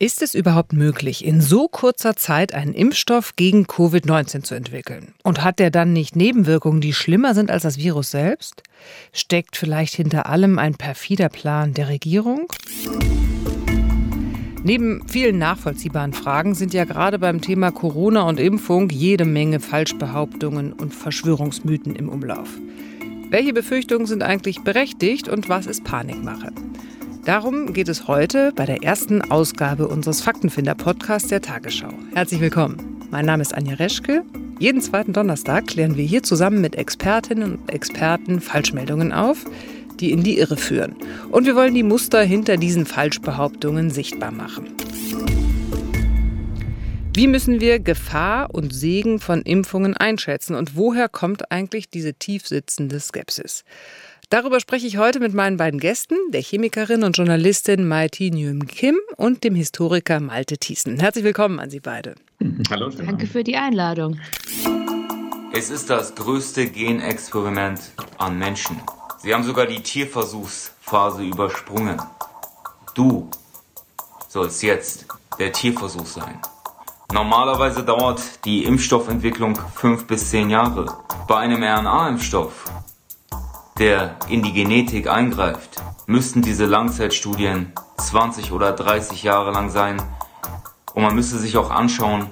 Ist es überhaupt möglich, in so kurzer Zeit einen Impfstoff gegen Covid-19 zu entwickeln? Und hat der dann nicht Nebenwirkungen, die schlimmer sind als das Virus selbst? Steckt vielleicht hinter allem ein perfider Plan der Regierung? Neben vielen nachvollziehbaren Fragen sind ja gerade beim Thema Corona und Impfung jede Menge Falschbehauptungen und Verschwörungsmythen im Umlauf. Welche Befürchtungen sind eigentlich berechtigt und was ist Panikmache? Darum geht es heute bei der ersten Ausgabe unseres Faktenfinder-Podcasts der Tagesschau. Herzlich willkommen. Mein Name ist Anja Reschke. Jeden zweiten Donnerstag klären wir hier zusammen mit Expertinnen und Experten Falschmeldungen auf, die in die Irre führen. Und wir wollen die Muster hinter diesen Falschbehauptungen sichtbar machen. Wie müssen wir Gefahr und Segen von Impfungen einschätzen und woher kommt eigentlich diese tiefsitzende Skepsis? Darüber spreche ich heute mit meinen beiden Gästen, der Chemikerin und Journalistin Maiti Nguyen Kim und dem Historiker Malte Thiessen. Herzlich willkommen an Sie beide. Hallo. Danke für die Einladung. Es ist das größte Genexperiment an Menschen. Sie haben sogar die Tierversuchsphase übersprungen. Du sollst jetzt der Tierversuch sein. Normalerweise dauert die Impfstoffentwicklung fünf bis zehn Jahre. Bei einem RNA-Impfstoff der in die Genetik eingreift, müssten diese Langzeitstudien 20 oder 30 Jahre lang sein. Und man müsste sich auch anschauen,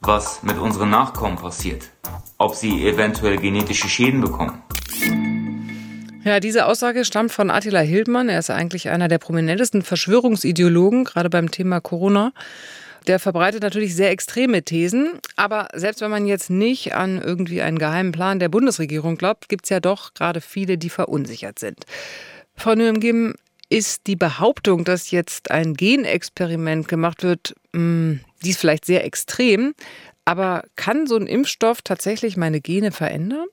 was mit unseren Nachkommen passiert. Ob sie eventuell genetische Schäden bekommen. Ja, diese Aussage stammt von Attila Hildmann. Er ist eigentlich einer der prominentesten Verschwörungsideologen, gerade beim Thema Corona. Der verbreitet natürlich sehr extreme Thesen. Aber selbst wenn man jetzt nicht an irgendwie einen geheimen Plan der Bundesregierung glaubt, gibt es ja doch gerade viele, die verunsichert sind. Frau Nürngim, ist die Behauptung, dass jetzt ein Genexperiment gemacht wird, hm, die ist vielleicht sehr extrem. Aber kann so ein Impfstoff tatsächlich meine Gene verändern?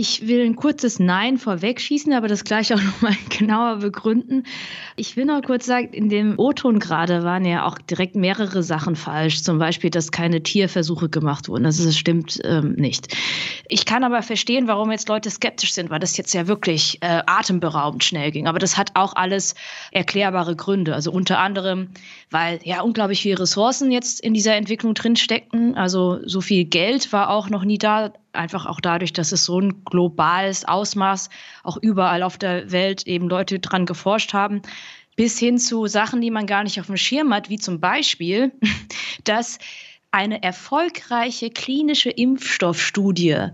Ich will ein kurzes Nein vorwegschießen, aber das gleich auch nochmal genauer begründen. Ich will noch kurz sagen, in dem O-Ton gerade waren ja auch direkt mehrere Sachen falsch. Zum Beispiel, dass keine Tierversuche gemacht wurden. Also das stimmt ähm, nicht. Ich kann aber verstehen, warum jetzt Leute skeptisch sind, weil das jetzt ja wirklich äh, atemberaubend schnell ging. Aber das hat auch alles erklärbare Gründe. Also unter anderem, weil ja unglaublich viele Ressourcen jetzt in dieser Entwicklung drin steckten. Also so viel Geld war auch noch nie da einfach auch dadurch, dass es so ein globales Ausmaß auch überall auf der Welt eben Leute dran geforscht haben, bis hin zu Sachen, die man gar nicht auf dem Schirm hat, wie zum Beispiel, dass eine erfolgreiche klinische Impfstoffstudie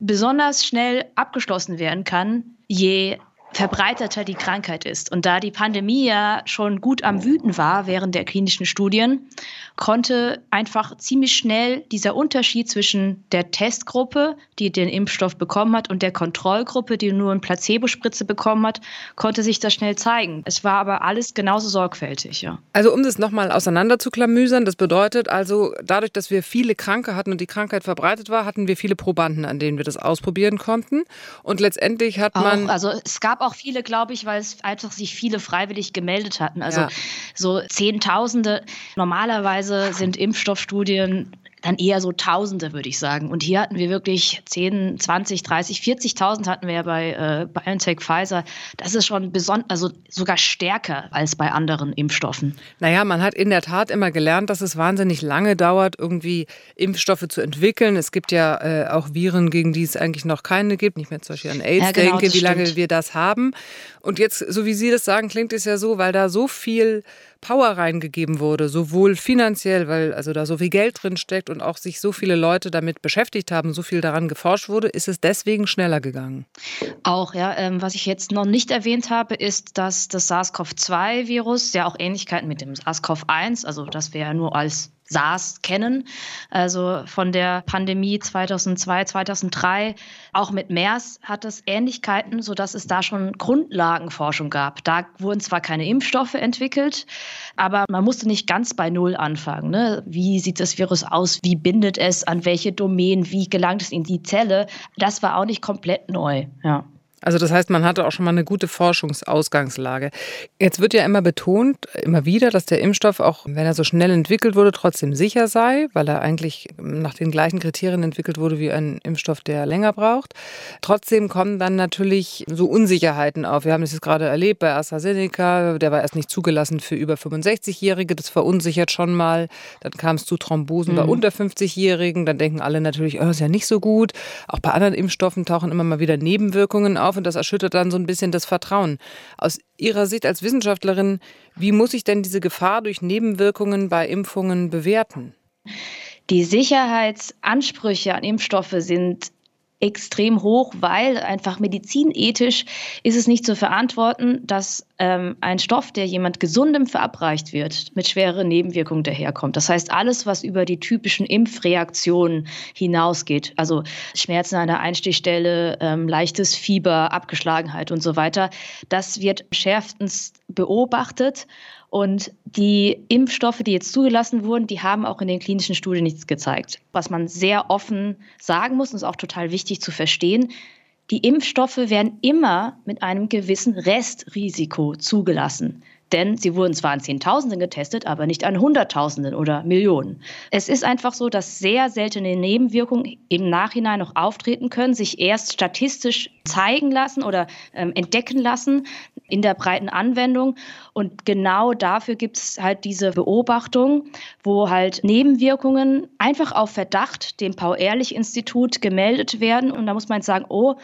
besonders schnell abgeschlossen werden kann, je verbreiteter die Krankheit ist. Und da die Pandemie ja schon gut am Wüten war während der klinischen Studien, konnte einfach ziemlich schnell dieser Unterschied zwischen der Testgruppe, die den Impfstoff bekommen hat, und der Kontrollgruppe, die nur eine Placebo-Spritze bekommen hat, konnte sich das schnell zeigen. Es war aber alles genauso sorgfältig, ja. Also um das nochmal auseinander zu klamüsern, das bedeutet also, dadurch, dass wir viele Kranke hatten und die Krankheit verbreitet war, hatten wir viele Probanden, an denen wir das ausprobieren konnten. Und letztendlich hat man. Auch, also es gab auch viele, glaube ich, weil es einfach sich viele freiwillig gemeldet hatten. Also ja. so Zehntausende. Normalerweise sind Impfstoffstudien dann eher so Tausende, würde ich sagen. Und hier hatten wir wirklich 10, 20, 30, 40.000 hatten wir ja bei äh, BioNTech, Pfizer. Das ist schon besonders, also sogar stärker als bei anderen Impfstoffen. Naja, man hat in der Tat immer gelernt, dass es wahnsinnig lange dauert, irgendwie Impfstoffe zu entwickeln. Es gibt ja äh, auch Viren, gegen die es eigentlich noch keine gibt. Nicht mehr zum Beispiel an AIDS ja, genau, denke, wie lange wir das haben. Und jetzt, so wie Sie das sagen, klingt es ja so, weil da so viel Power reingegeben wurde, sowohl finanziell, weil also da so viel Geld drin steckt und auch sich so viele Leute damit beschäftigt haben, so viel daran geforscht wurde, ist es deswegen schneller gegangen. Auch, ja. Ähm, was ich jetzt noch nicht erwähnt habe, ist, dass das SARS-CoV-2-Virus ja auch Ähnlichkeiten mit dem SARS-CoV-1, also das wir ja nur als SARS kennen, also von der Pandemie 2002, 2003. Auch mit MERS hat es Ähnlichkeiten, sodass es da schon Grundlagenforschung gab. Da wurden zwar keine Impfstoffe entwickelt, aber man musste nicht ganz bei Null anfangen. Ne? Wie sieht das Virus aus? Wie bindet es? An welche Domänen? Wie gelangt es in die Zelle? Das war auch nicht komplett neu. Ja. Also das heißt, man hatte auch schon mal eine gute Forschungsausgangslage. Jetzt wird ja immer betont, immer wieder, dass der Impfstoff, auch wenn er so schnell entwickelt wurde, trotzdem sicher sei, weil er eigentlich nach den gleichen Kriterien entwickelt wurde wie ein Impfstoff, der länger braucht. Trotzdem kommen dann natürlich so Unsicherheiten auf. Wir haben es jetzt gerade erlebt bei AstraZeneca, der war erst nicht zugelassen für über 65-Jährige, das verunsichert schon mal. Dann kam es zu Thrombosen mhm. bei unter 50-Jährigen, dann denken alle natürlich, oh, ist ja nicht so gut. Auch bei anderen Impfstoffen tauchen immer mal wieder Nebenwirkungen auf auf und das erschüttert dann so ein bisschen das Vertrauen. Aus Ihrer Sicht als Wissenschaftlerin, wie muss ich denn diese Gefahr durch Nebenwirkungen bei Impfungen bewerten? Die Sicherheitsansprüche an Impfstoffe sind extrem hoch, weil einfach medizinethisch ist es nicht zu verantworten, dass ähm, ein Stoff, der jemand Gesundem verabreicht wird, mit schweren Nebenwirkungen daherkommt. Das heißt, alles, was über die typischen Impfreaktionen hinausgeht, also Schmerzen an der Einstichstelle, ähm, leichtes Fieber, Abgeschlagenheit und so weiter, das wird schärfstens beobachtet und die Impfstoffe, die jetzt zugelassen wurden, die haben auch in den klinischen Studien nichts gezeigt. Was man sehr offen sagen muss, und ist auch total wichtig zu verstehen, die Impfstoffe werden immer mit einem gewissen Restrisiko zugelassen. Denn sie wurden zwar an Zehntausenden getestet, aber nicht an Hunderttausenden oder Millionen. Es ist einfach so, dass sehr seltene Nebenwirkungen im Nachhinein noch auftreten können, sich erst statistisch zeigen lassen oder ähm, entdecken lassen in der breiten Anwendung. Und genau dafür gibt es halt diese Beobachtung, wo halt Nebenwirkungen einfach auf Verdacht dem Paul-Ehrlich-Institut gemeldet werden. Und da muss man jetzt sagen, oh,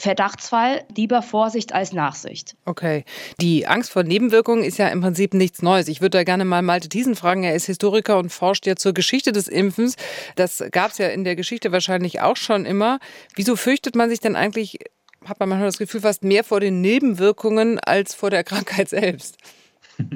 Verdachtsfall, lieber Vorsicht als Nachsicht. Okay. Die Angst vor Nebenwirkungen ist ja im Prinzip nichts Neues. Ich würde da gerne mal Malte Thiesen fragen. Er ist Historiker und forscht ja zur Geschichte des Impfens. Das gab es ja in der Geschichte wahrscheinlich auch schon immer. Wieso fürchtet man sich denn eigentlich, hat man manchmal das Gefühl, fast mehr vor den Nebenwirkungen als vor der Krankheit selbst?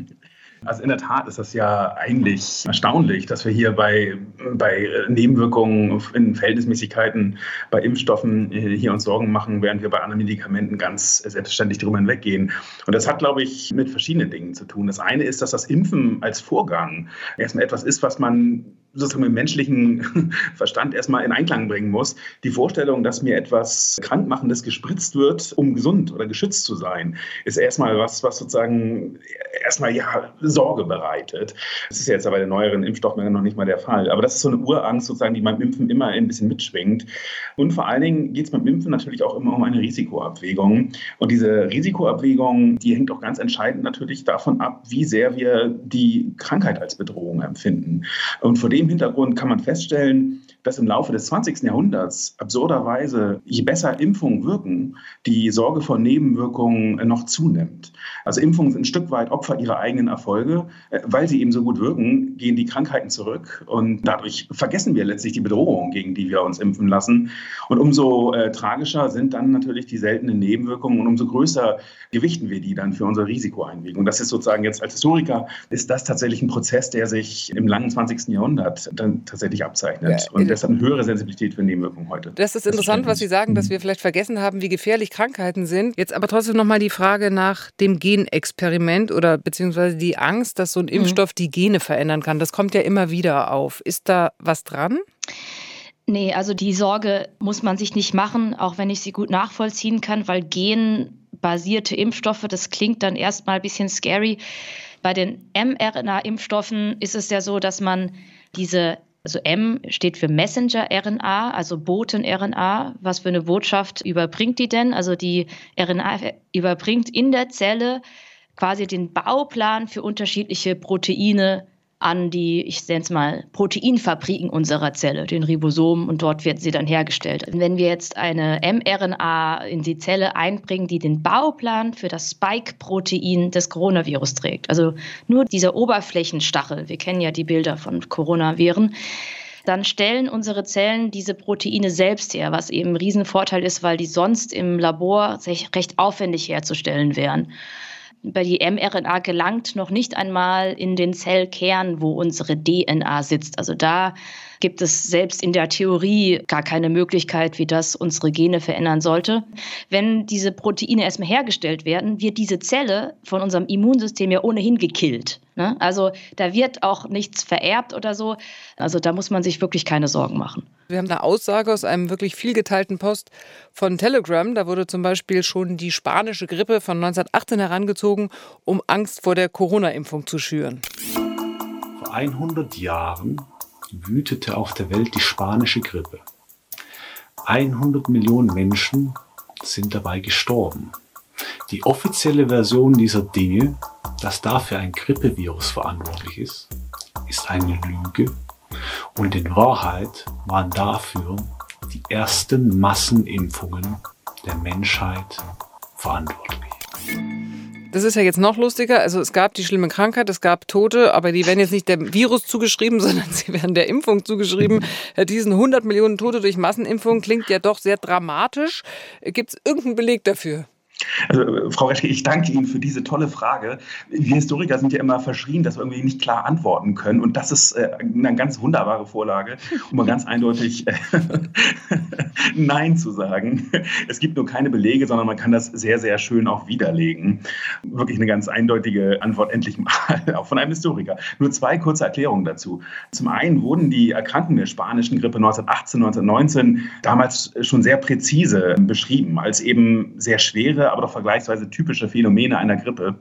Also in der Tat ist das ja eigentlich erstaunlich, dass wir hier bei, bei Nebenwirkungen in Verhältnismäßigkeiten bei Impfstoffen äh, hier uns Sorgen machen, während wir bei anderen Medikamenten ganz selbstverständlich drüber hinweggehen. Und das hat, glaube ich, mit verschiedenen Dingen zu tun. Das eine ist, dass das Impfen als Vorgang erstmal etwas ist, was man sozusagen mit menschlichen Verstand erstmal in Einklang bringen muss. Die Vorstellung, dass mir etwas Krankmachendes gespritzt wird, um gesund oder geschützt zu sein, ist erstmal was, was sozusagen erstmal ja Sorge bereitet. Das ist jetzt aber bei den neueren Impfstoffen noch nicht mal der Fall. Aber das ist so eine Urangst sozusagen, die beim Impfen immer ein bisschen mitschwingt. Und vor allen Dingen geht es beim Impfen natürlich auch immer um eine Risikoabwägung. Und diese Risikoabwägung, die hängt auch ganz entscheidend natürlich davon ab, wie sehr wir die Krankheit als Bedrohung empfinden. Und vor dem dem Hintergrund kann man feststellen, dass im Laufe des 20. Jahrhunderts absurderweise, je besser Impfungen wirken, die Sorge vor Nebenwirkungen noch zunimmt. Also Impfungen sind ein Stück weit Opfer ihrer eigenen Erfolge. Äh, weil sie eben so gut wirken, gehen die Krankheiten zurück und dadurch vergessen wir letztlich die Bedrohung, gegen die wir uns impfen lassen. Und umso äh, tragischer sind dann natürlich die seltenen Nebenwirkungen und umso größer gewichten wir die dann für unsere Risikoeinwägung. Das ist sozusagen jetzt als Historiker, ist das tatsächlich ein Prozess, der sich im langen 20. Jahrhundert dann tatsächlich abzeichnet. Ja, und deshalb eine höhere Sensibilität für Nebenwirkungen heute. Das ist interessant, was Sie sagen, dass mhm. wir vielleicht vergessen haben, wie gefährlich Krankheiten sind. Jetzt aber trotzdem nochmal die Frage nach dem Genexperiment oder beziehungsweise die Angst, dass so ein mhm. Impfstoff die Gene verändern kann. Das kommt ja immer wieder auf. Ist da was dran? Nee, also die Sorge muss man sich nicht machen, auch wenn ich sie gut nachvollziehen kann, weil genbasierte Impfstoffe, das klingt dann erstmal ein bisschen scary. Bei den mRNA-Impfstoffen ist es ja so, dass man diese also M steht für Messenger-RNA, also Boten-RNA. Was für eine Botschaft überbringt die denn? Also die RNA überbringt in der Zelle quasi den Bauplan für unterschiedliche Proteine an die, ich nenne es mal, Proteinfabriken unserer Zelle, den Ribosomen, und dort werden sie dann hergestellt. Wenn wir jetzt eine mRNA in die Zelle einbringen, die den Bauplan für das Spike-Protein des Coronavirus trägt, also nur dieser Oberflächenstachel, wir kennen ja die Bilder von Coronaviren, dann stellen unsere Zellen diese Proteine selbst her, was eben ein Riesenvorteil ist, weil die sonst im Labor recht aufwendig herzustellen wären bei die mRNA gelangt noch nicht einmal in den Zellkern, wo unsere DNA sitzt. Also da gibt es selbst in der Theorie gar keine Möglichkeit, wie das unsere Gene verändern sollte. Wenn diese Proteine erstmal hergestellt werden, wird diese Zelle von unserem Immunsystem ja ohnehin gekillt. Ne? Also da wird auch nichts vererbt oder so. Also da muss man sich wirklich keine Sorgen machen. Wir haben eine Aussage aus einem wirklich viel geteilten Post von Telegram. Da wurde zum Beispiel schon die spanische Grippe von 1918 herangezogen, um Angst vor der Corona-Impfung zu schüren. Vor 100 Jahren wütete auf der Welt die spanische Grippe. 100 Millionen Menschen sind dabei gestorben. Die offizielle Version dieser Dinge, dass dafür ein Grippevirus verantwortlich ist, ist eine Lüge und in Wahrheit waren dafür die ersten Massenimpfungen der Menschheit verantwortlich. Das ist ja jetzt noch lustiger. Also es gab die schlimme Krankheit, es gab Tote, aber die werden jetzt nicht dem Virus zugeschrieben, sondern sie werden der Impfung zugeschrieben. Diesen 100 Millionen Tote durch Massenimpfung klingt ja doch sehr dramatisch. Gibt es irgendeinen Beleg dafür? Also, Frau Reschke, ich danke Ihnen für diese tolle Frage. Wir Historiker sind ja immer verschrien, dass wir irgendwie nicht klar antworten können. Und das ist äh, eine ganz wunderbare Vorlage, um mal ganz eindeutig äh, Nein zu sagen. Es gibt nur keine Belege, sondern man kann das sehr, sehr schön auch widerlegen. Wirklich eine ganz eindeutige Antwort, endlich mal, auch von einem Historiker. Nur zwei kurze Erklärungen dazu. Zum einen wurden die Erkrankungen der spanischen Grippe 1918, 1919 damals schon sehr präzise beschrieben, als eben sehr schwere, aber doch vergleichsweise typische Phänomene einer Grippe.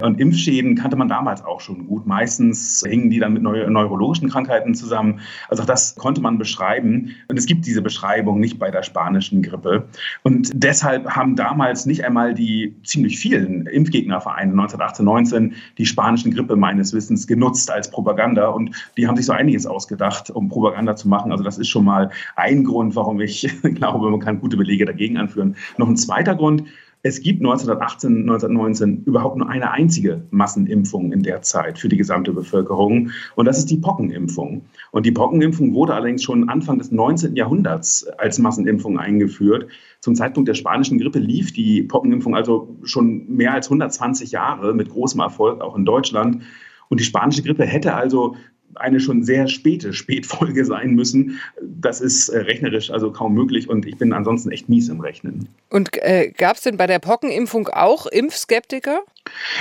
Und Impfschäden kannte man damals auch schon gut. Meistens hingen die dann mit neu neurologischen Krankheiten zusammen. Also auch das konnte man beschreiben. Und es gibt diese Beschreibung nicht bei der spanischen Grippe. Und deshalb haben damals nicht einmal die ziemlich vielen Impfgegnervereine 1918, 19 die spanischen Grippe meines Wissens genutzt als Propaganda. Und die haben sich so einiges ausgedacht, um Propaganda zu machen. Also das ist schon mal ein Grund, warum ich glaube, man kann gute Belege dagegen anführen. Noch ein zweiter Grund, es gibt 1918, 1919 überhaupt nur eine einzige Massenimpfung in der Zeit für die gesamte Bevölkerung. Und das ist die Pockenimpfung. Und die Pockenimpfung wurde allerdings schon Anfang des 19. Jahrhunderts als Massenimpfung eingeführt. Zum Zeitpunkt der spanischen Grippe lief die Pockenimpfung also schon mehr als 120 Jahre mit großem Erfolg auch in Deutschland. Und die spanische Grippe hätte also eine schon sehr späte Spätfolge sein müssen. Das ist äh, rechnerisch also kaum möglich und ich bin ansonsten echt mies im Rechnen. Und äh, gab es denn bei der Pockenimpfung auch Impfskeptiker?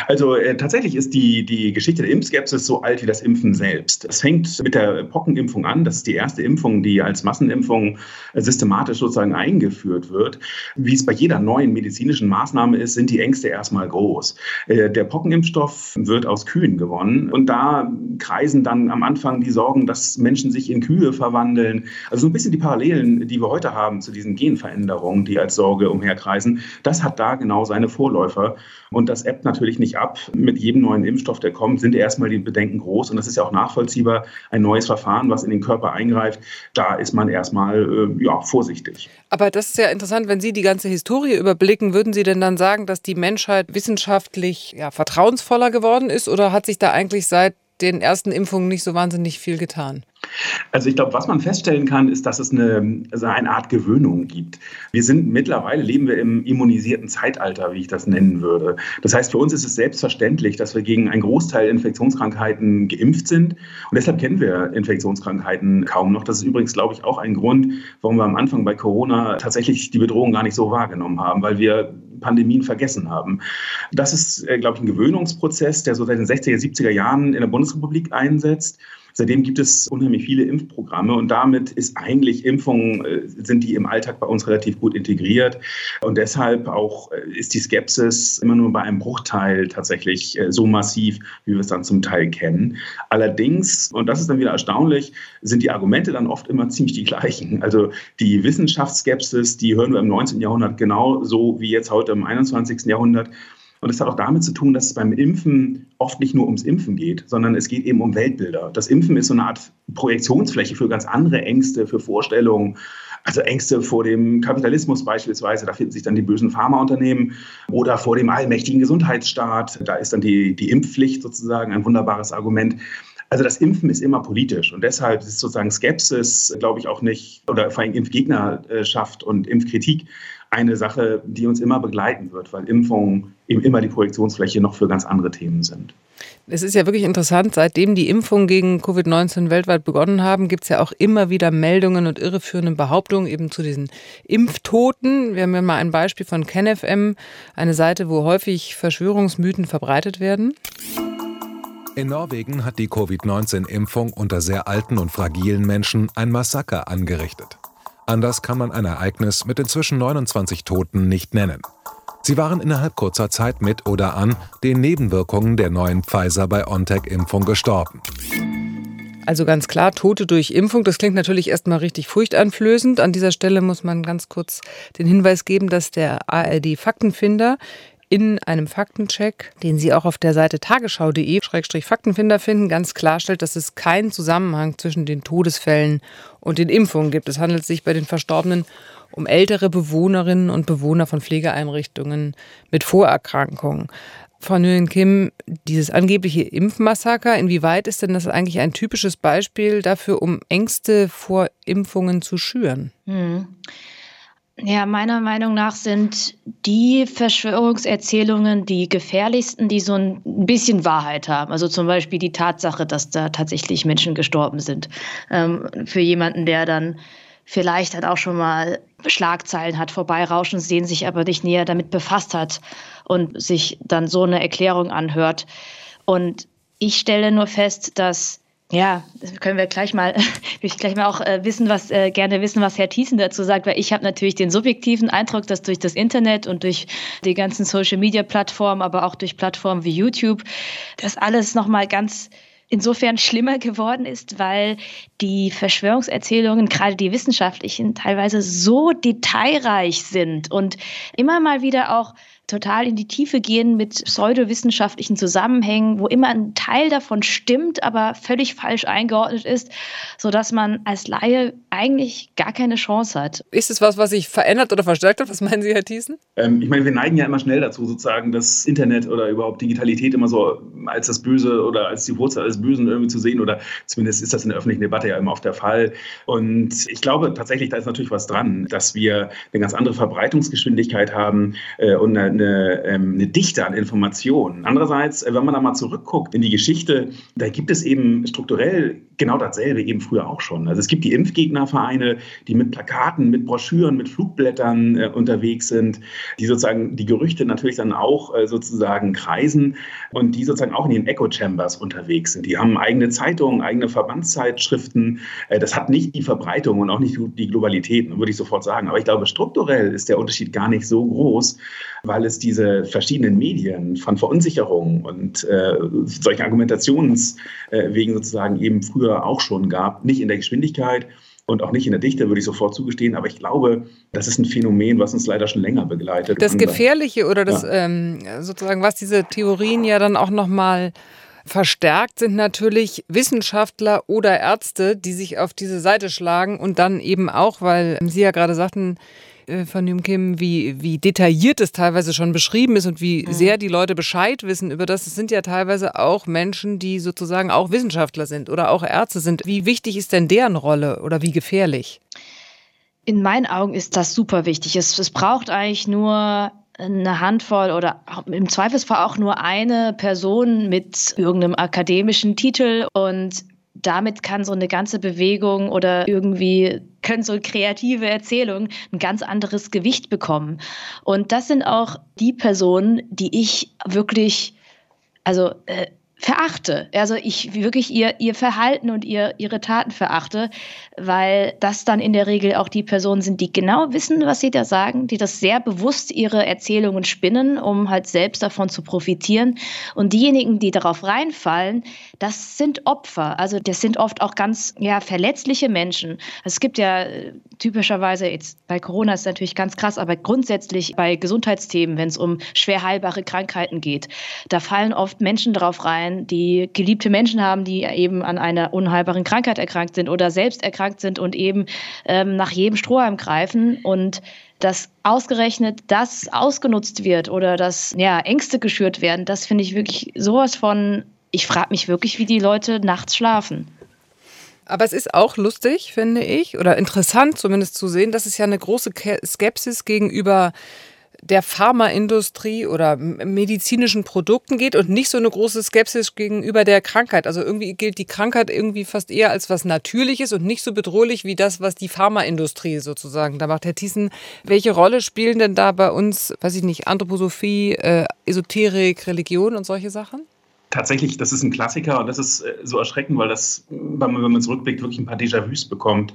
Also äh, tatsächlich ist die, die Geschichte der Impfskepsis so alt wie das Impfen selbst. Es fängt mit der Pockenimpfung an. Das ist die erste Impfung, die als Massenimpfung äh, systematisch sozusagen eingeführt wird. Wie es bei jeder neuen medizinischen Maßnahme ist, sind die Ängste erstmal groß. Äh, der Pockenimpfstoff wird aus Kühen gewonnen und da kreisen dann am Anfang die Sorgen, dass Menschen sich in Kühe verwandeln. Also so ein bisschen die Parallelen, die wir heute haben zu diesen Genveränderungen, die als Sorge umherkreisen. Das hat da genau seine Vorläufer und das ebbt natürlich nicht ab. Mit jedem neuen Impfstoff, der kommt, sind erstmal die Bedenken groß. Und das ist ja auch nachvollziehbar. Ein neues Verfahren, was in den Körper eingreift, da ist man erstmal äh, ja, vorsichtig. Aber das ist ja interessant, wenn Sie die ganze Historie überblicken, würden Sie denn dann sagen, dass die Menschheit wissenschaftlich ja, vertrauensvoller geworden ist? Oder hat sich da eigentlich seit den ersten Impfungen nicht so wahnsinnig viel getan? Also ich glaube, was man feststellen kann, ist, dass es eine, also eine Art Gewöhnung gibt. Wir sind mittlerweile, leben wir im immunisierten Zeitalter, wie ich das nennen würde. Das heißt, für uns ist es selbstverständlich, dass wir gegen einen Großteil Infektionskrankheiten geimpft sind. Und deshalb kennen wir Infektionskrankheiten kaum noch. Das ist übrigens, glaube ich, auch ein Grund, warum wir am Anfang bei Corona tatsächlich die Bedrohung gar nicht so wahrgenommen haben, weil wir Pandemien vergessen haben. Das ist, äh, glaube ich, ein Gewöhnungsprozess, der so seit den 60er, 70er Jahren in der Bundesrepublik einsetzt. Seitdem gibt es unheimlich viele Impfprogramme und damit ist eigentlich Impfungen, äh, sind die im Alltag bei uns relativ gut integriert. Und deshalb auch äh, ist die Skepsis immer nur bei einem Bruchteil tatsächlich äh, so massiv, wie wir es dann zum Teil kennen. Allerdings, und das ist dann wieder erstaunlich, sind die Argumente dann oft immer ziemlich die gleichen. Also die Wissenschaftsskepsis, die hören wir im 19. Jahrhundert genauso wie jetzt heute im 21. Jahrhundert. Und es hat auch damit zu tun, dass es beim Impfen oft nicht nur ums Impfen geht, sondern es geht eben um Weltbilder. Das Impfen ist so eine Art Projektionsfläche für ganz andere Ängste, für Vorstellungen. Also Ängste vor dem Kapitalismus beispielsweise, da finden sich dann die bösen Pharmaunternehmen oder vor dem allmächtigen Gesundheitsstaat. Da ist dann die, die Impfpflicht sozusagen ein wunderbares Argument. Also das Impfen ist immer politisch und deshalb ist sozusagen Skepsis, glaube ich, auch nicht, oder vor allem Impfgegnerschaft und Impfkritik eine Sache, die uns immer begleiten wird, weil Impfungen eben immer die Projektionsfläche noch für ganz andere Themen sind. Es ist ja wirklich interessant, seitdem die Impfungen gegen Covid-19 weltweit begonnen haben, gibt es ja auch immer wieder Meldungen und irreführende Behauptungen eben zu diesen Impftoten. Wir haben ja mal ein Beispiel von KenFM, eine Seite, wo häufig Verschwörungsmythen verbreitet werden. In Norwegen hat die Covid-19-Impfung unter sehr alten und fragilen Menschen ein Massaker angerichtet. Anders kann man ein Ereignis mit inzwischen 29 Toten nicht nennen. Sie waren innerhalb kurzer Zeit mit oder an den Nebenwirkungen der neuen Pfizer-BioNTech-Impfung gestorben. Also ganz klar, Tote durch Impfung, das klingt natürlich erstmal richtig furchteinflößend. An dieser Stelle muss man ganz kurz den Hinweis geben, dass der ARD Faktenfinder in einem Faktencheck, den Sie auch auf der Seite tagesschau.de-faktenfinder finden, ganz klarstellt, dass es keinen Zusammenhang zwischen den Todesfällen und den Impfungen gibt. Es handelt sich bei den Verstorbenen um ältere Bewohnerinnen und Bewohner von Pflegeeinrichtungen mit Vorerkrankungen. Frau Nguyen Kim, dieses angebliche Impfmassaker, inwieweit ist denn das eigentlich ein typisches Beispiel dafür, um Ängste vor Impfungen zu schüren? Hm. Ja, meiner Meinung nach sind die Verschwörungserzählungen die gefährlichsten, die so ein bisschen Wahrheit haben. Also zum Beispiel die Tatsache, dass da tatsächlich Menschen gestorben sind. Ähm, für jemanden, der dann vielleicht halt auch schon mal Schlagzeilen hat vorbeirauschen sehen, sich aber nicht näher damit befasst hat und sich dann so eine Erklärung anhört. Und ich stelle nur fest, dass ja, können wir gleich mal, ich gleich mal auch äh, wissen, was äh, gerne wissen, was Herr Thiessen dazu sagt, weil ich habe natürlich den subjektiven Eindruck, dass durch das Internet und durch die ganzen Social Media Plattformen, aber auch durch Plattformen wie YouTube, das alles nochmal ganz insofern schlimmer geworden ist, weil die Verschwörungserzählungen, gerade die wissenschaftlichen, teilweise so detailreich sind und immer mal wieder auch total in die Tiefe gehen mit pseudowissenschaftlichen Zusammenhängen, wo immer ein Teil davon stimmt, aber völlig falsch eingeordnet ist, sodass man als Laie eigentlich gar keine Chance hat. Ist es was, was sich verändert oder verstärkt hat? Was meinen Sie, Herr Thiessen? Ähm, ich meine, wir neigen ja immer schnell dazu, sozusagen das Internet oder überhaupt Digitalität immer so als das Böse oder als die Wurzel alles Bösen irgendwie zu sehen oder zumindest ist das in der öffentlichen Debatte ja immer oft der Fall. Und ich glaube tatsächlich, da ist natürlich was dran, dass wir eine ganz andere Verbreitungsgeschwindigkeit haben äh, und eine eine, ähm, eine Dichte an Informationen. Andererseits, äh, wenn man da mal zurückguckt in die Geschichte, da gibt es eben strukturell genau dasselbe eben früher auch schon. Also es gibt die Impfgegnervereine, die mit Plakaten, mit Broschüren, mit Flugblättern äh, unterwegs sind, die sozusagen die Gerüchte natürlich dann auch äh, sozusagen kreisen und die sozusagen auch in den Echo-Chambers unterwegs sind. Die haben eigene Zeitungen, eigene Verbandszeitschriften. Äh, das hat nicht die Verbreitung und auch nicht die Globalität, würde ich sofort sagen. Aber ich glaube, strukturell ist der Unterschied gar nicht so groß, weil es diese verschiedenen Medien von Verunsicherung und äh, solchen Argumentationswegen sozusagen eben früher auch schon gab. Nicht in der Geschwindigkeit und auch nicht in der Dichte, würde ich sofort zugestehen. Aber ich glaube, das ist ein Phänomen, was uns leider schon länger begleitet. Das Gefährliche oder das ja. ähm, sozusagen, was diese Theorien ja dann auch nochmal verstärkt sind natürlich Wissenschaftler oder Ärzte, die sich auf diese Seite schlagen und dann eben auch, weil Sie ja gerade sagten, äh, von Jim Kim, wie, wie detailliert es teilweise schon beschrieben ist und wie mhm. sehr die Leute Bescheid wissen über das. Es sind ja teilweise auch Menschen, die sozusagen auch Wissenschaftler sind oder auch Ärzte sind. Wie wichtig ist denn deren Rolle oder wie gefährlich? In meinen Augen ist das super wichtig. Es, es braucht eigentlich nur eine Handvoll oder im Zweifelsfall auch nur eine Person mit irgendeinem akademischen Titel und damit kann so eine ganze Bewegung oder irgendwie können so kreative Erzählungen ein ganz anderes Gewicht bekommen. Und das sind auch die Personen, die ich wirklich, also äh, verachte. Also ich wirklich ihr, ihr Verhalten und ihr, ihre Taten verachte, weil das dann in der Regel auch die Personen sind, die genau wissen, was sie da sagen, die das sehr bewusst ihre Erzählungen spinnen, um halt selbst davon zu profitieren. Und diejenigen, die darauf reinfallen, das sind Opfer. Also das sind oft auch ganz ja, verletzliche Menschen. Es gibt ja äh, typischerweise, jetzt bei Corona ist es natürlich ganz krass, aber grundsätzlich bei Gesundheitsthemen, wenn es um schwer heilbare Krankheiten geht, da fallen oft Menschen darauf rein, sein, die geliebte Menschen haben, die eben an einer unheilbaren Krankheit erkrankt sind oder selbst erkrankt sind und eben ähm, nach jedem Strohhalm greifen und dass ausgerechnet das ausgenutzt wird oder dass ja, Ängste geschürt werden, das finde ich wirklich sowas von, ich frage mich wirklich, wie die Leute nachts schlafen. Aber es ist auch lustig, finde ich, oder interessant zumindest zu sehen, dass es ja eine große Skepsis gegenüber der Pharmaindustrie oder medizinischen Produkten geht und nicht so eine große Skepsis gegenüber der Krankheit. Also irgendwie gilt die Krankheit irgendwie fast eher als was Natürliches und nicht so bedrohlich wie das, was die Pharmaindustrie sozusagen da macht. Herr Thiessen, welche Rolle spielen denn da bei uns, weiß ich nicht, Anthroposophie, äh, Esoterik, Religion und solche Sachen? Tatsächlich, das ist ein Klassiker und das ist äh, so erschreckend, weil das, wenn man, zurückblickt, wirklich ein paar Déjà-vus bekommt.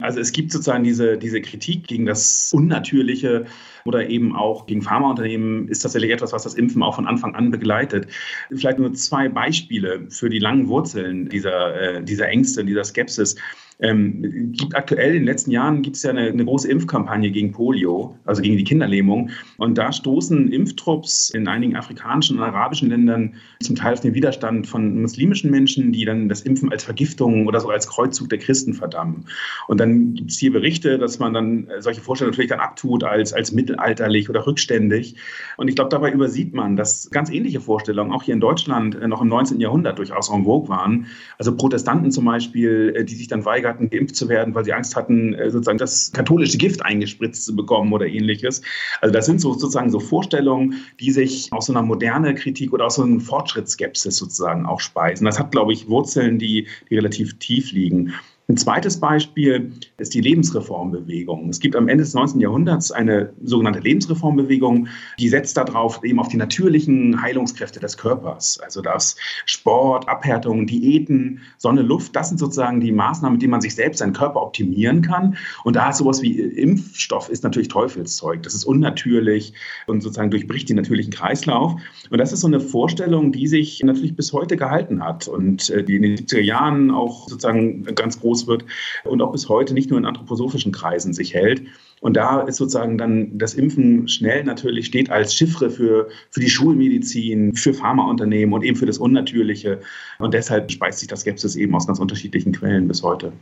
Also es gibt sozusagen diese, diese Kritik gegen das Unnatürliche oder eben auch gegen Pharmaunternehmen ist tatsächlich etwas, was das Impfen auch von Anfang an begleitet. Vielleicht nur zwei Beispiele für die langen Wurzeln dieser, äh, dieser Ängste, dieser Skepsis. Ähm, gibt aktuell in den letzten Jahren gibt es ja eine, eine, große Impfkampagne gegen Polio, also gegen die Kinderlähmung. Und da stoßen Impftrupps in einigen afrikanischen und arabischen Ländern zum Teil auf den Widerstand von muslimischen Menschen, die dann das Impfen als Vergiftung oder so als Kreuzzug der Christen verdammen. Und dann gibt es hier Berichte, dass man dann solche Vorstellungen natürlich dann abtut als, als mittelalterlich oder rückständig. Und ich glaube, dabei übersieht man, dass ganz ähnliche Vorstellungen auch hier in Deutschland äh, noch im 19. Jahrhundert durchaus en vogue waren. Also Protestanten zum Beispiel, äh, die sich dann weigern, hatten, geimpft zu werden, weil sie Angst hatten, äh, sozusagen das katholische Gift eingespritzt zu bekommen oder ähnliches. Also das sind so, sozusagen so Vorstellungen, die sich aus so einer moderne Kritik oder aus so einer Fortschrittsskepsis sozusagen auch speisen. Das hat, glaube ich, Wurzeln, die, die relativ tief liegen. Ein zweites Beispiel ist die Lebensreformbewegung. Es gibt am Ende des 19. Jahrhunderts eine sogenannte Lebensreformbewegung, die setzt darauf eben auf die natürlichen Heilungskräfte des Körpers. Also das Sport, Abhärtung, Diäten, Sonne, Luft, das sind sozusagen die Maßnahmen, mit denen man sich selbst seinen Körper optimieren kann. Und da ist sowas wie Impfstoff ist natürlich Teufelszeug. Das ist unnatürlich und sozusagen durchbricht den natürlichen Kreislauf. Und das ist so eine Vorstellung, die sich natürlich bis heute gehalten hat und äh, die in den 70er Jahren auch sozusagen ganz groß wird und auch bis heute nicht nur in anthroposophischen Kreisen sich hält. Und da ist sozusagen dann das Impfen schnell natürlich steht als Chiffre für, für die Schulmedizin, für Pharmaunternehmen und eben für das Unnatürliche. Und deshalb speist sich das Skepsis eben aus ganz unterschiedlichen Quellen bis heute.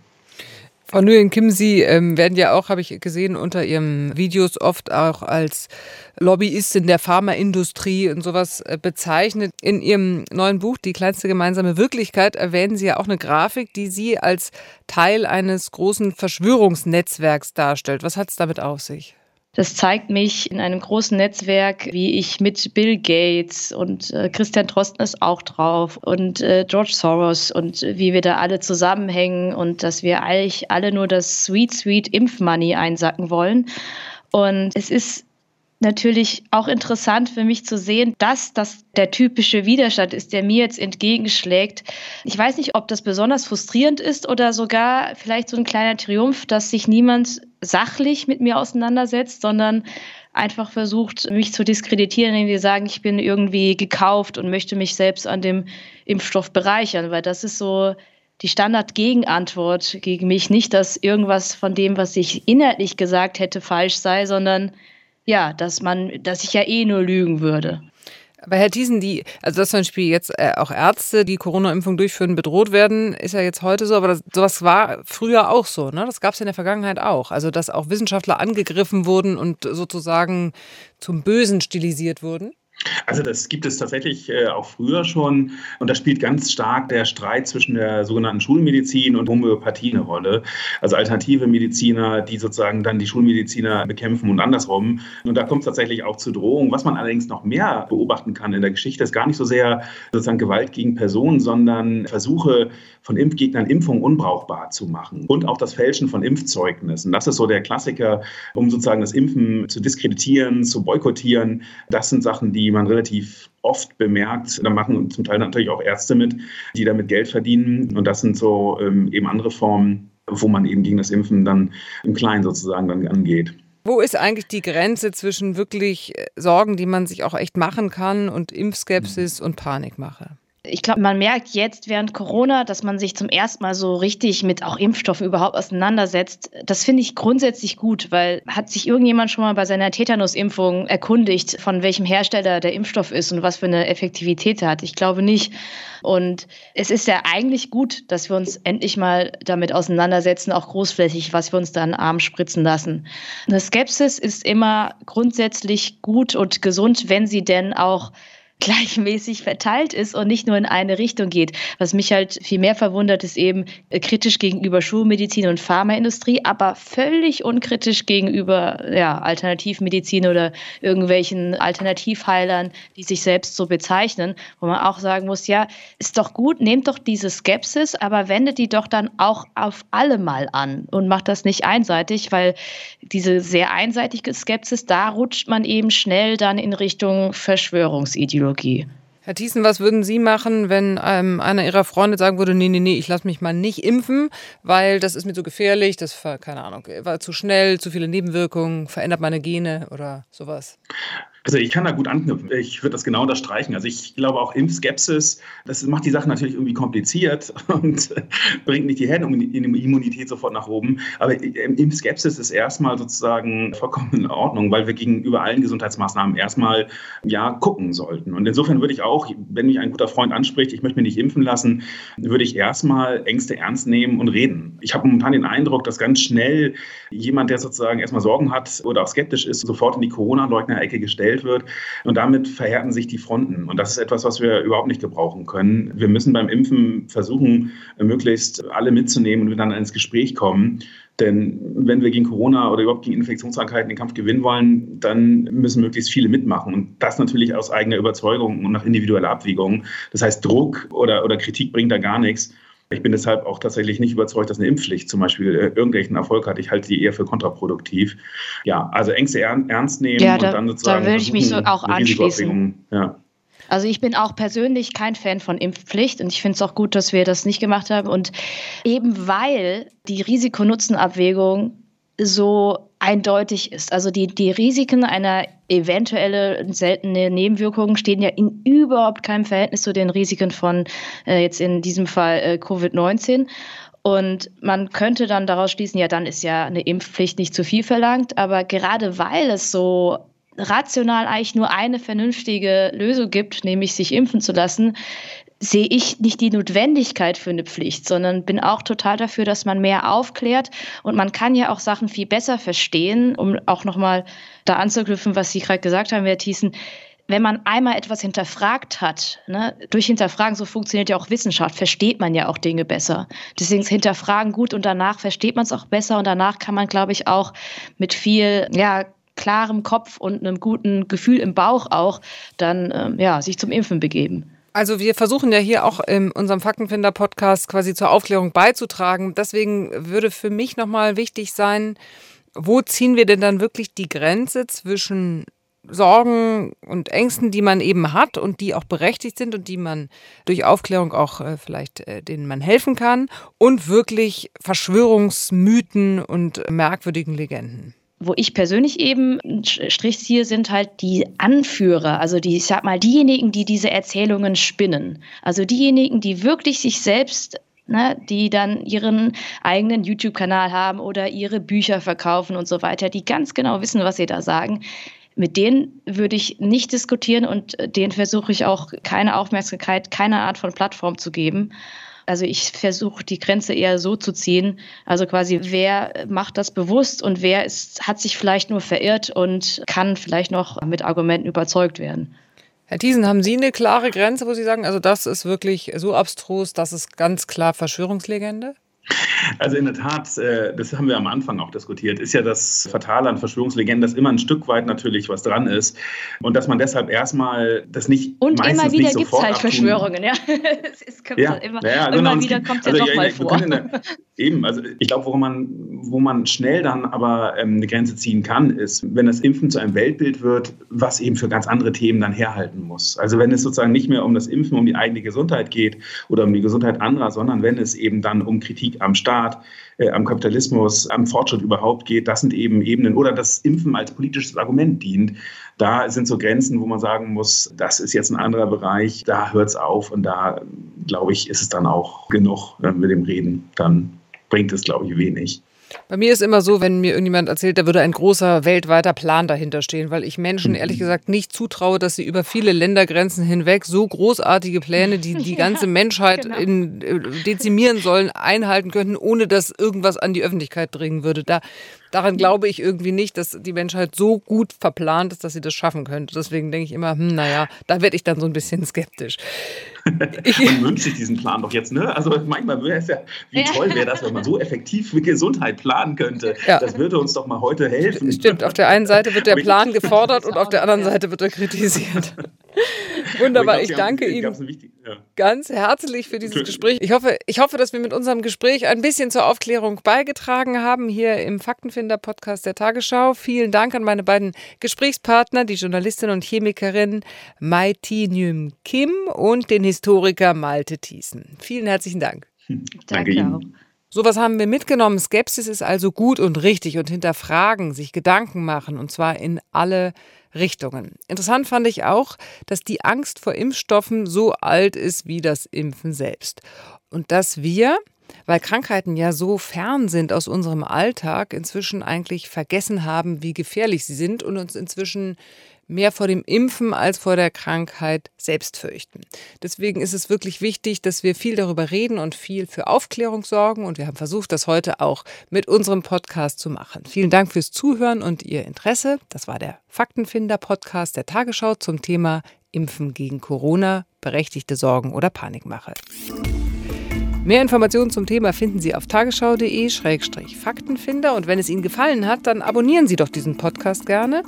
Frau Nguyen Kim, Sie ähm, werden ja auch, habe ich gesehen, unter Ihren Videos oft auch als Lobbyistin der Pharmaindustrie und sowas äh, bezeichnet. In Ihrem neuen Buch Die kleinste gemeinsame Wirklichkeit erwähnen Sie ja auch eine Grafik, die Sie als Teil eines großen Verschwörungsnetzwerks darstellt. Was hat es damit auf sich? Das zeigt mich in einem großen Netzwerk, wie ich mit Bill Gates und äh, Christian Drosten ist auch drauf und äh, George Soros und wie wir da alle zusammenhängen und dass wir eigentlich alle nur das Sweet, Sweet Impfmoney einsacken wollen. Und es ist natürlich auch interessant für mich zu sehen, dass das der typische Widerstand ist, der mir jetzt entgegenschlägt. Ich weiß nicht, ob das besonders frustrierend ist oder sogar vielleicht so ein kleiner Triumph, dass sich niemand sachlich mit mir auseinandersetzt, sondern einfach versucht, mich zu diskreditieren, indem wir sagen, ich bin irgendwie gekauft und möchte mich selbst an dem Impfstoff bereichern, weil das ist so die Standardgegenantwort gegen mich. Nicht, dass irgendwas von dem, was ich inhaltlich gesagt hätte, falsch sei, sondern ja, dass man, dass ich ja eh nur lügen würde. Aber Herr Thiesen, die, also dass zum Beispiel jetzt äh, auch Ärzte, die Corona-Impfung durchführen, bedroht werden, ist ja jetzt heute so, aber das, sowas war früher auch so, ne? Das gab es in der Vergangenheit auch. Also dass auch Wissenschaftler angegriffen wurden und sozusagen zum Bösen stilisiert wurden. Also das gibt es tatsächlich äh, auch früher schon und da spielt ganz stark der Streit zwischen der sogenannten Schulmedizin und Homöopathie eine Rolle. Also alternative Mediziner, die sozusagen dann die Schulmediziner bekämpfen und andersrum. Und da kommt es tatsächlich auch zu Drohungen. Was man allerdings noch mehr beobachten kann in der Geschichte, ist gar nicht so sehr sozusagen Gewalt gegen Personen, sondern Versuche von Impfgegnern, Impfungen unbrauchbar zu machen und auch das Fälschen von Impfzeugnissen. Das ist so der Klassiker, um sozusagen das Impfen zu diskreditieren, zu boykottieren. Das sind Sachen, die man relativ oft bemerkt. Da machen zum Teil natürlich auch Ärzte mit, die damit Geld verdienen. Und das sind so ähm, eben andere Formen, wo man eben gegen das Impfen dann im Kleinen sozusagen dann angeht. Wo ist eigentlich die Grenze zwischen wirklich äh, Sorgen, die man sich auch echt machen kann, und Impfskepsis und Panikmache? Ich glaube, man merkt jetzt während Corona, dass man sich zum ersten Mal so richtig mit auch Impfstoffen überhaupt auseinandersetzt. Das finde ich grundsätzlich gut, weil hat sich irgendjemand schon mal bei seiner Tetanusimpfung erkundigt, von welchem Hersteller der Impfstoff ist und was für eine Effektivität er hat? Ich glaube nicht. Und es ist ja eigentlich gut, dass wir uns endlich mal damit auseinandersetzen, auch großflächig, was wir uns da an Arm spritzen lassen. Eine Skepsis ist immer grundsätzlich gut und gesund, wenn sie denn auch gleichmäßig verteilt ist und nicht nur in eine Richtung geht. Was mich halt viel mehr verwundert, ist eben äh, kritisch gegenüber Schulmedizin und Pharmaindustrie, aber völlig unkritisch gegenüber ja, Alternativmedizin oder irgendwelchen Alternativheilern, die sich selbst so bezeichnen, wo man auch sagen muss, ja, ist doch gut, nehmt doch diese Skepsis, aber wendet die doch dann auch auf alle mal an und macht das nicht einseitig, weil diese sehr einseitige Skepsis, da rutscht man eben schnell dann in Richtung Verschwörungsideologie. Herr Herr Thiessen, was würden Sie machen, wenn ähm, einer Ihrer Freunde sagen würde, nee, nee, nee, ich lasse mich mal nicht impfen, weil das ist mir zu gefährlich, das war, keine Ahnung, war zu schnell, zu viele Nebenwirkungen, verändert meine Gene oder sowas? Also ich kann da gut anknüpfen. Ich würde das genau unterstreichen. Also ich glaube auch Impfskepsis, das macht die Sache natürlich irgendwie kompliziert und bringt nicht die Herdenimmunität sofort nach oben. Aber Impfskepsis ist erstmal sozusagen vollkommen in Ordnung, weil wir gegenüber allen Gesundheitsmaßnahmen erstmal ja gucken sollten. Und insofern würde ich auch, wenn mich ein guter Freund anspricht, ich möchte mich nicht impfen lassen, würde ich erstmal Ängste ernst nehmen und reden. Ich habe momentan den Eindruck, dass ganz schnell jemand, der sozusagen erstmal Sorgen hat oder auch skeptisch ist, sofort in die Corona-Leugner-Ecke gestellt gestellt wird. Und damit verhärten sich die Fronten. Und das ist etwas, was wir überhaupt nicht gebrauchen können. Wir müssen beim Impfen versuchen, möglichst alle mitzunehmen und wir dann ins Gespräch kommen. Denn wenn wir gegen Corona oder überhaupt gegen Infektionskrankheiten den Kampf gewinnen wollen, dann müssen möglichst viele mitmachen. Und das natürlich aus eigener Überzeugung und nach individueller Abwägung. Das heißt, Druck oder, oder Kritik bringt da gar nichts. Ich bin deshalb auch tatsächlich nicht überzeugt, dass eine Impfpflicht zum Beispiel äh, irgendwelchen Erfolg hat. Ich halte die eher für kontraproduktiv. Ja, also Ängste ernst nehmen ja, da, und dann sozusagen. Da will ich mich so auch anschließen. Ja. Also ich bin auch persönlich kein Fan von Impfpflicht und ich finde es auch gut, dass wir das nicht gemacht haben. Und eben weil die Risiko-Nutzen-Abwägung so eindeutig ist. Also die, die Risiken einer eventuellen seltenen Nebenwirkungen stehen ja in überhaupt keinem Verhältnis zu den Risiken von äh, jetzt in diesem Fall äh, Covid-19. Und man könnte dann daraus schließen, ja, dann ist ja eine Impfpflicht nicht zu viel verlangt. Aber gerade weil es so rational eigentlich nur eine vernünftige Lösung gibt, nämlich sich impfen zu lassen, sehe ich nicht die Notwendigkeit für eine Pflicht, sondern bin auch total dafür, dass man mehr aufklärt und man kann ja auch Sachen viel besser verstehen, um auch nochmal da anzuknüpfen, was Sie gerade gesagt haben, Herr Thiessen. Wenn man einmal etwas hinterfragt hat, ne, durch Hinterfragen, so funktioniert ja auch Wissenschaft, versteht man ja auch Dinge besser. Deswegen ist Hinterfragen gut und danach versteht man es auch besser und danach kann man, glaube ich, auch mit viel, ja, klarem Kopf und einem guten Gefühl im Bauch auch dann ähm, ja, sich zum Impfen begeben. Also wir versuchen ja hier auch in unserem Faktenfinder-Podcast quasi zur Aufklärung beizutragen. Deswegen würde für mich nochmal wichtig sein, wo ziehen wir denn dann wirklich die Grenze zwischen Sorgen und Ängsten, die man eben hat und die auch berechtigt sind und die man durch Aufklärung auch äh, vielleicht äh, denen man helfen kann und wirklich Verschwörungsmythen und merkwürdigen Legenden wo ich persönlich eben Strich ziehe, sind halt die Anführer, also die, ich sag mal, diejenigen, die diese Erzählungen spinnen. Also diejenigen, die wirklich sich selbst Ne, die dann ihren eigenen YouTube-Kanal haben oder ihre Bücher verkaufen und so weiter, die ganz genau wissen, was sie da sagen. Mit denen würde ich nicht diskutieren und denen versuche ich auch keine Aufmerksamkeit, keine Art von Plattform zu geben. Also ich versuche die Grenze eher so zu ziehen. Also quasi, wer macht das bewusst und wer ist, hat sich vielleicht nur verirrt und kann vielleicht noch mit Argumenten überzeugt werden. Herr Thiesen, haben Sie eine klare Grenze, wo Sie sagen, also das ist wirklich so abstrus, das ist ganz klar Verschwörungslegende? Also in der Tat, äh, das haben wir am Anfang auch diskutiert, ist ja das Fatale an Verschwörungslegenden, dass immer ein Stück weit natürlich was dran ist und dass man deshalb erstmal das nicht Und immer wieder gibt es halt Verschwörungen, ja. es ist, ja, immer, ja, immer genau, wieder kommt es also, ja vor. Der, eben, also ich glaube, wo man, wo man schnell dann aber ähm, eine Grenze ziehen kann, ist, wenn das Impfen zu einem Weltbild wird, was eben für ganz andere Themen dann herhalten muss. Also wenn es sozusagen nicht mehr um das Impfen, um die eigene Gesundheit geht oder um die Gesundheit anderer, sondern wenn es eben dann um Kritik am Staat, äh, am Kapitalismus, am Fortschritt überhaupt geht. Das sind eben Ebenen oder das Impfen als politisches Argument dient. Da sind so Grenzen, wo man sagen muss, das ist jetzt ein anderer Bereich, da hört es auf und da, glaube ich, ist es dann auch genug, wenn wir dem reden. Dann bringt es, glaube ich, wenig. Bei mir ist immer so, wenn mir irgendjemand erzählt, da würde ein großer weltweiter Plan dahinter stehen, weil ich Menschen ehrlich mhm. gesagt nicht zutraue, dass sie über viele Ländergrenzen hinweg so großartige Pläne, die die ganze ja, Menschheit genau. in, äh, dezimieren sollen, einhalten könnten, ohne dass irgendwas an die Öffentlichkeit dringen würde. Da, daran glaube ich irgendwie nicht, dass die Menschheit so gut verplant ist, dass sie das schaffen könnte. Deswegen denke ich immer, hm, naja, da werde ich dann so ein bisschen skeptisch. man wünscht sich diesen Plan doch jetzt, ne? Also manchmal wäre es ja, wie toll wäre das, wenn man so effektiv mit Gesundheit planen könnte. Ja. Das würde uns doch mal heute helfen. Stimmt, auf der einen Seite wird der Plan gefordert und auf der anderen Seite wird er kritisiert. Wunderbar, ich, glaub, ich danke Ihnen wichtig, ja. ganz herzlich für dieses Gespräch. Ich hoffe, ich hoffe, dass wir mit unserem Gespräch ein bisschen zur Aufklärung beigetragen haben hier im Faktenfinder-Podcast der Tagesschau. Vielen Dank an meine beiden Gesprächspartner, die Journalistin und Chemikerin Mai Nyum Kim und den Historiker Malte Thiessen. Vielen herzlichen Dank. Danke, Danke auch. Sowas haben wir mitgenommen. Skepsis ist also gut und richtig und hinterfragen, sich Gedanken machen und zwar in alle Richtungen. Interessant fand ich auch, dass die Angst vor Impfstoffen so alt ist wie das Impfen selbst. Und dass wir, weil Krankheiten ja so fern sind aus unserem Alltag, inzwischen eigentlich vergessen haben, wie gefährlich sie sind und uns inzwischen mehr vor dem Impfen als vor der Krankheit selbst fürchten. Deswegen ist es wirklich wichtig, dass wir viel darüber reden und viel für Aufklärung sorgen. Und wir haben versucht, das heute auch mit unserem Podcast zu machen. Vielen Dank fürs Zuhören und Ihr Interesse. Das war der Faktenfinder-Podcast der Tagesschau zum Thema Impfen gegen Corona, berechtigte Sorgen oder Panikmache. Mehr Informationen zum Thema finden Sie auf tagesschau.de-faktenfinder. Und wenn es Ihnen gefallen hat, dann abonnieren Sie doch diesen Podcast gerne.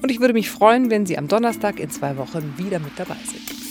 Und ich würde mich freuen, wenn Sie am Donnerstag in zwei Wochen wieder mit dabei sind.